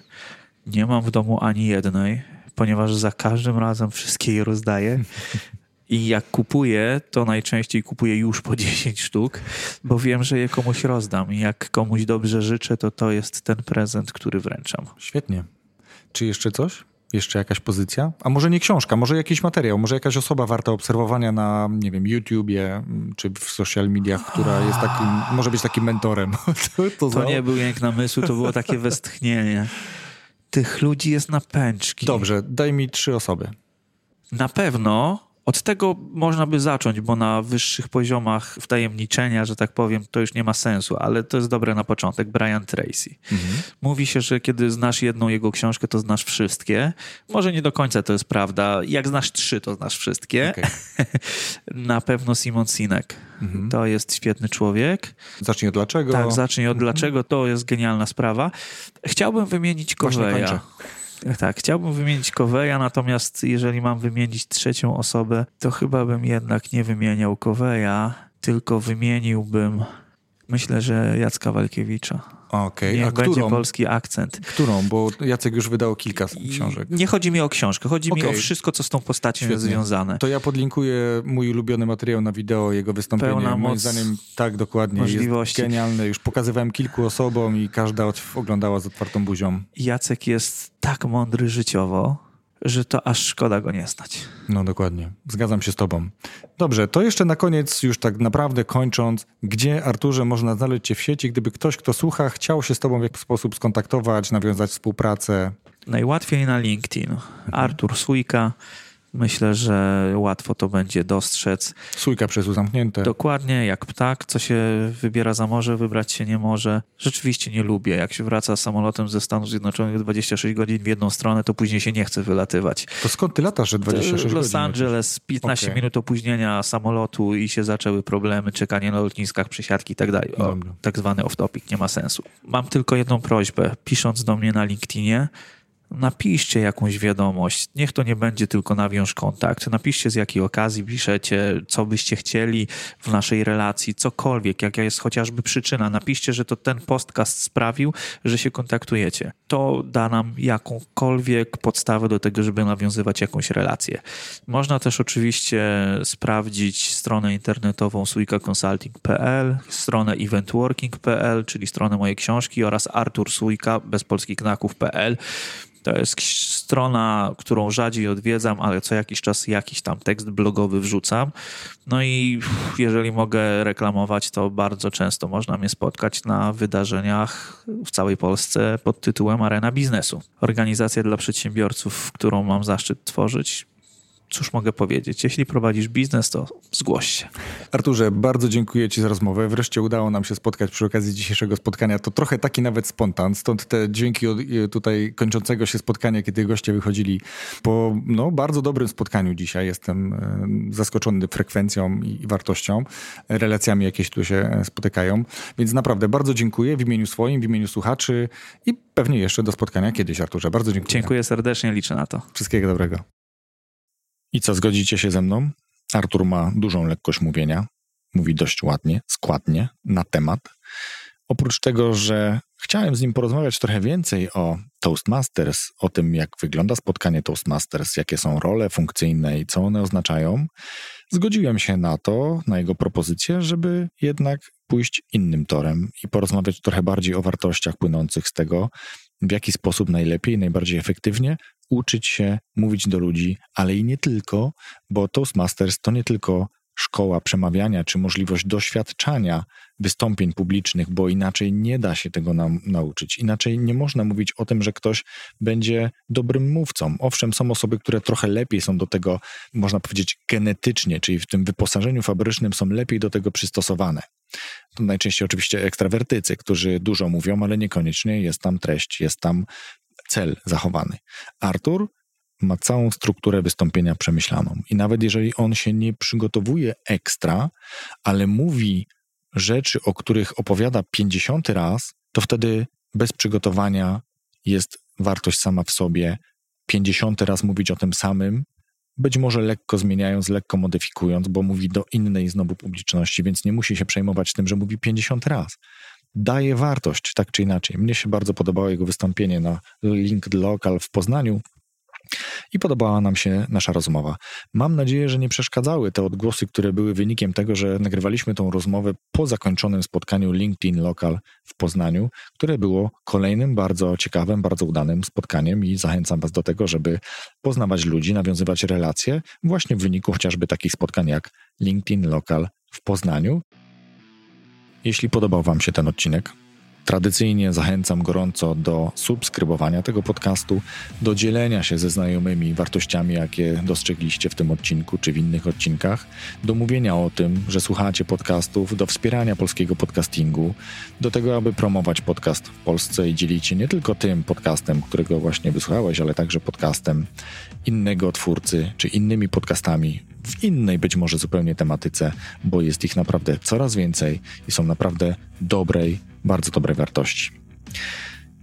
Nie mam w domu ani jednej, ponieważ za każdym razem wszystkie je rozdaję. [LAUGHS] I jak kupuję, to najczęściej kupuję już po 10 sztuk, bo wiem, że je komuś rozdam. I jak komuś dobrze życzę, to to jest ten prezent, który wręczam. Świetnie. Czy jeszcze coś? Jeszcze jakaś pozycja? A może nie książka, może jakiś materiał, może jakaś osoba warta obserwowania na, nie wiem, YouTubie czy w social mediach, która jest takim, może być takim mentorem. [LAUGHS] to, to, to nie był jęk namysłu, to było takie westchnienie. Tych ludzi jest na pęczki. Dobrze, daj mi trzy osoby. Na pewno od tego można by zacząć, bo na wyższych poziomach wtajemniczenia, że tak powiem, to już nie ma sensu, ale to jest dobre na początek. Brian Tracy. Mhm. Mówi się, że kiedy znasz jedną jego książkę, to znasz wszystkie. Może nie do końca to jest prawda. Jak znasz trzy, to znasz wszystkie. Okay. [LAUGHS] na pewno Simon Sinek. Mhm. To jest świetny człowiek. Zacznij od dlaczego. Tak, zacznij od mhm. dlaczego. To jest genialna sprawa. Chciałbym wymienić Koweja. Tak, chciałbym wymienić Koweja, natomiast jeżeli mam wymienić trzecią osobę, to chyba bym jednak nie wymieniał Koweja, tylko wymieniłbym, myślę, że Jacka Walkiewicza. Okej, okay. a będzie którą? polski akcent. Którą? Bo Jacek już wydał kilka książek. Nie chodzi mi o książkę, chodzi okay. mi o wszystko, co z tą postacią Świetnie. jest związane. To ja podlinkuję mój ulubiony materiał na wideo, jego wystąpienie. Pełna Moim moc zdaniem tak dokładnie możliwości. jest genialne. Już pokazywałem kilku osobom i każda oglądała z otwartą buzią. Jacek jest tak mądry życiowo że to aż szkoda go nie znać. No dokładnie, zgadzam się z tobą. Dobrze, to jeszcze na koniec, już tak naprawdę kończąc, gdzie Arturze można znaleźć cię w sieci, gdyby ktoś, kto słucha, chciał się z tobą w jakiś sposób skontaktować, nawiązać współpracę? Najłatwiej na LinkedIn. Artur Sujka. Myślę, że łatwo to będzie dostrzec. Sójka przez zamknięte. Dokładnie, jak ptak, co się wybiera za morze, wybrać się nie może. Rzeczywiście nie lubię. Jak się wraca samolotem ze Stanów Zjednoczonych 26 godzin w jedną stronę, to później się nie chce wylatywać. To skąd ty latasz, że 26 godzin? Los Angeles, 15 okay. minut opóźnienia samolotu i się zaczęły problemy, czekanie na lotniskach, przesiadki i tak dalej. Tak zwany off-topic, nie ma sensu. Mam tylko jedną prośbę. Pisząc do mnie na LinkedInie, napiszcie jakąś wiadomość. Niech to nie będzie tylko nawiąż kontakt. Napiszcie z jakiej okazji piszecie, co byście chcieli w naszej relacji, cokolwiek, jaka jest chociażby przyczyna. Napiszcie, że to ten podcast sprawił, że się kontaktujecie. To da nam jakąkolwiek podstawę do tego, żeby nawiązywać jakąś relację. Można też oczywiście sprawdzić stronę internetową suikaconsulting.pl, stronę eventworking.pl, czyli stronę mojej książki oraz Artur Sujka bez polskich znaków.pl. To jest strona, którą rzadziej odwiedzam, ale co jakiś czas jakiś tam tekst blogowy wrzucam. No i jeżeli mogę reklamować, to bardzo często można mnie spotkać na wydarzeniach w całej Polsce pod tytułem Arena Biznesu. Organizacja dla przedsiębiorców, którą mam zaszczyt tworzyć, cóż mogę powiedzieć? Jeśli prowadzisz biznes, to zgłoś się. Arturze, bardzo dziękuję Ci za rozmowę. Wreszcie udało nam się spotkać przy okazji dzisiejszego spotkania. To trochę taki nawet spontan, stąd te dźwięki od tutaj kończącego się spotkania, kiedy goście wychodzili po no, bardzo dobrym spotkaniu dzisiaj. Jestem e, zaskoczony frekwencją i wartością, relacjami, jakie tu się spotykają. Więc naprawdę bardzo dziękuję w imieniu swoim, w imieniu słuchaczy i pewnie jeszcze do spotkania kiedyś, Arturze. Bardzo dziękuję. Dziękuję serdecznie, liczę na to. Wszystkiego dobrego. I co, zgodzicie się ze mną? Artur ma dużą lekkość mówienia, mówi dość ładnie, składnie, na temat. Oprócz tego, że chciałem z nim porozmawiać trochę więcej o Toastmasters, o tym, jak wygląda spotkanie Toastmasters, jakie są role funkcyjne i co one oznaczają, zgodziłem się na to, na jego propozycję, żeby jednak pójść innym torem i porozmawiać trochę bardziej o wartościach płynących z tego, w jaki sposób najlepiej, najbardziej efektywnie uczyć się mówić do ludzi, ale i nie tylko, bo Toastmasters to nie tylko szkoła przemawiania czy możliwość doświadczania wystąpień publicznych, bo inaczej nie da się tego nam nauczyć. Inaczej nie można mówić o tym, że ktoś będzie dobrym mówcą. Owszem, są osoby, które trochę lepiej są do tego, można powiedzieć, genetycznie, czyli w tym wyposażeniu fabrycznym są lepiej do tego przystosowane. To najczęściej oczywiście ekstrawertycy, którzy dużo mówią, ale niekoniecznie jest tam treść, jest tam cel zachowany. Artur ma całą strukturę wystąpienia przemyślaną. I nawet jeżeli on się nie przygotowuje ekstra, ale mówi rzeczy, o których opowiada 50 raz, to wtedy bez przygotowania jest wartość sama w sobie. 50 raz mówić o tym samym, być może lekko zmieniając, lekko modyfikując, bo mówi do innej znowu publiczności, więc nie musi się przejmować tym, że mówi 50 raz. Daje wartość, tak czy inaczej. Mnie się bardzo podobało jego wystąpienie na Linked Local w Poznaniu, i podobała nam się nasza rozmowa. Mam nadzieję, że nie przeszkadzały te odgłosy, które były wynikiem tego, że nagrywaliśmy tą rozmowę po zakończonym spotkaniu LinkedIn Local w Poznaniu, które było kolejnym bardzo ciekawym, bardzo udanym spotkaniem i zachęcam Was do tego, żeby poznawać ludzi, nawiązywać relacje właśnie w wyniku chociażby takich spotkań jak LinkedIn Local w Poznaniu. Jeśli podobał Wam się ten odcinek, Tradycyjnie zachęcam gorąco do subskrybowania tego podcastu, do dzielenia się ze znajomymi wartościami, jakie dostrzegliście w tym odcinku czy w innych odcinkach, do mówienia o tym, że słuchacie podcastów, do wspierania polskiego podcastingu, do tego, aby promować podcast w Polsce i dzielić się nie tylko tym podcastem, którego właśnie wysłuchałeś, ale także podcastem innego twórcy czy innymi podcastami w innej być może zupełnie tematyce, bo jest ich naprawdę coraz więcej i są naprawdę dobrej, bardzo dobrej wartości.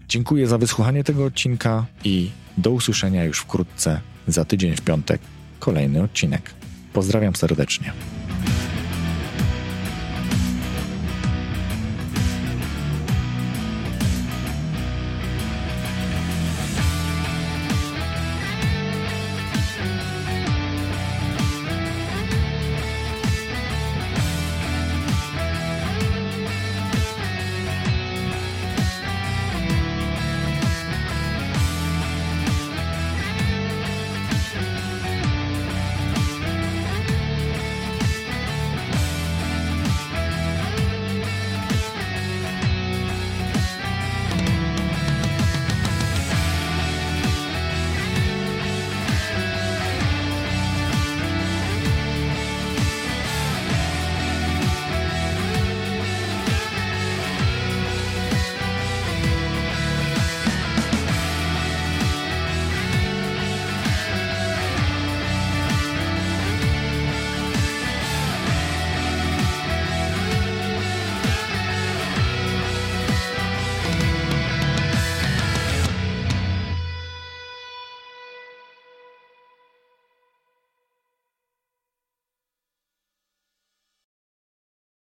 Dziękuję za wysłuchanie tego odcinka i do usłyszenia już wkrótce, za tydzień w piątek, kolejny odcinek. Pozdrawiam serdecznie.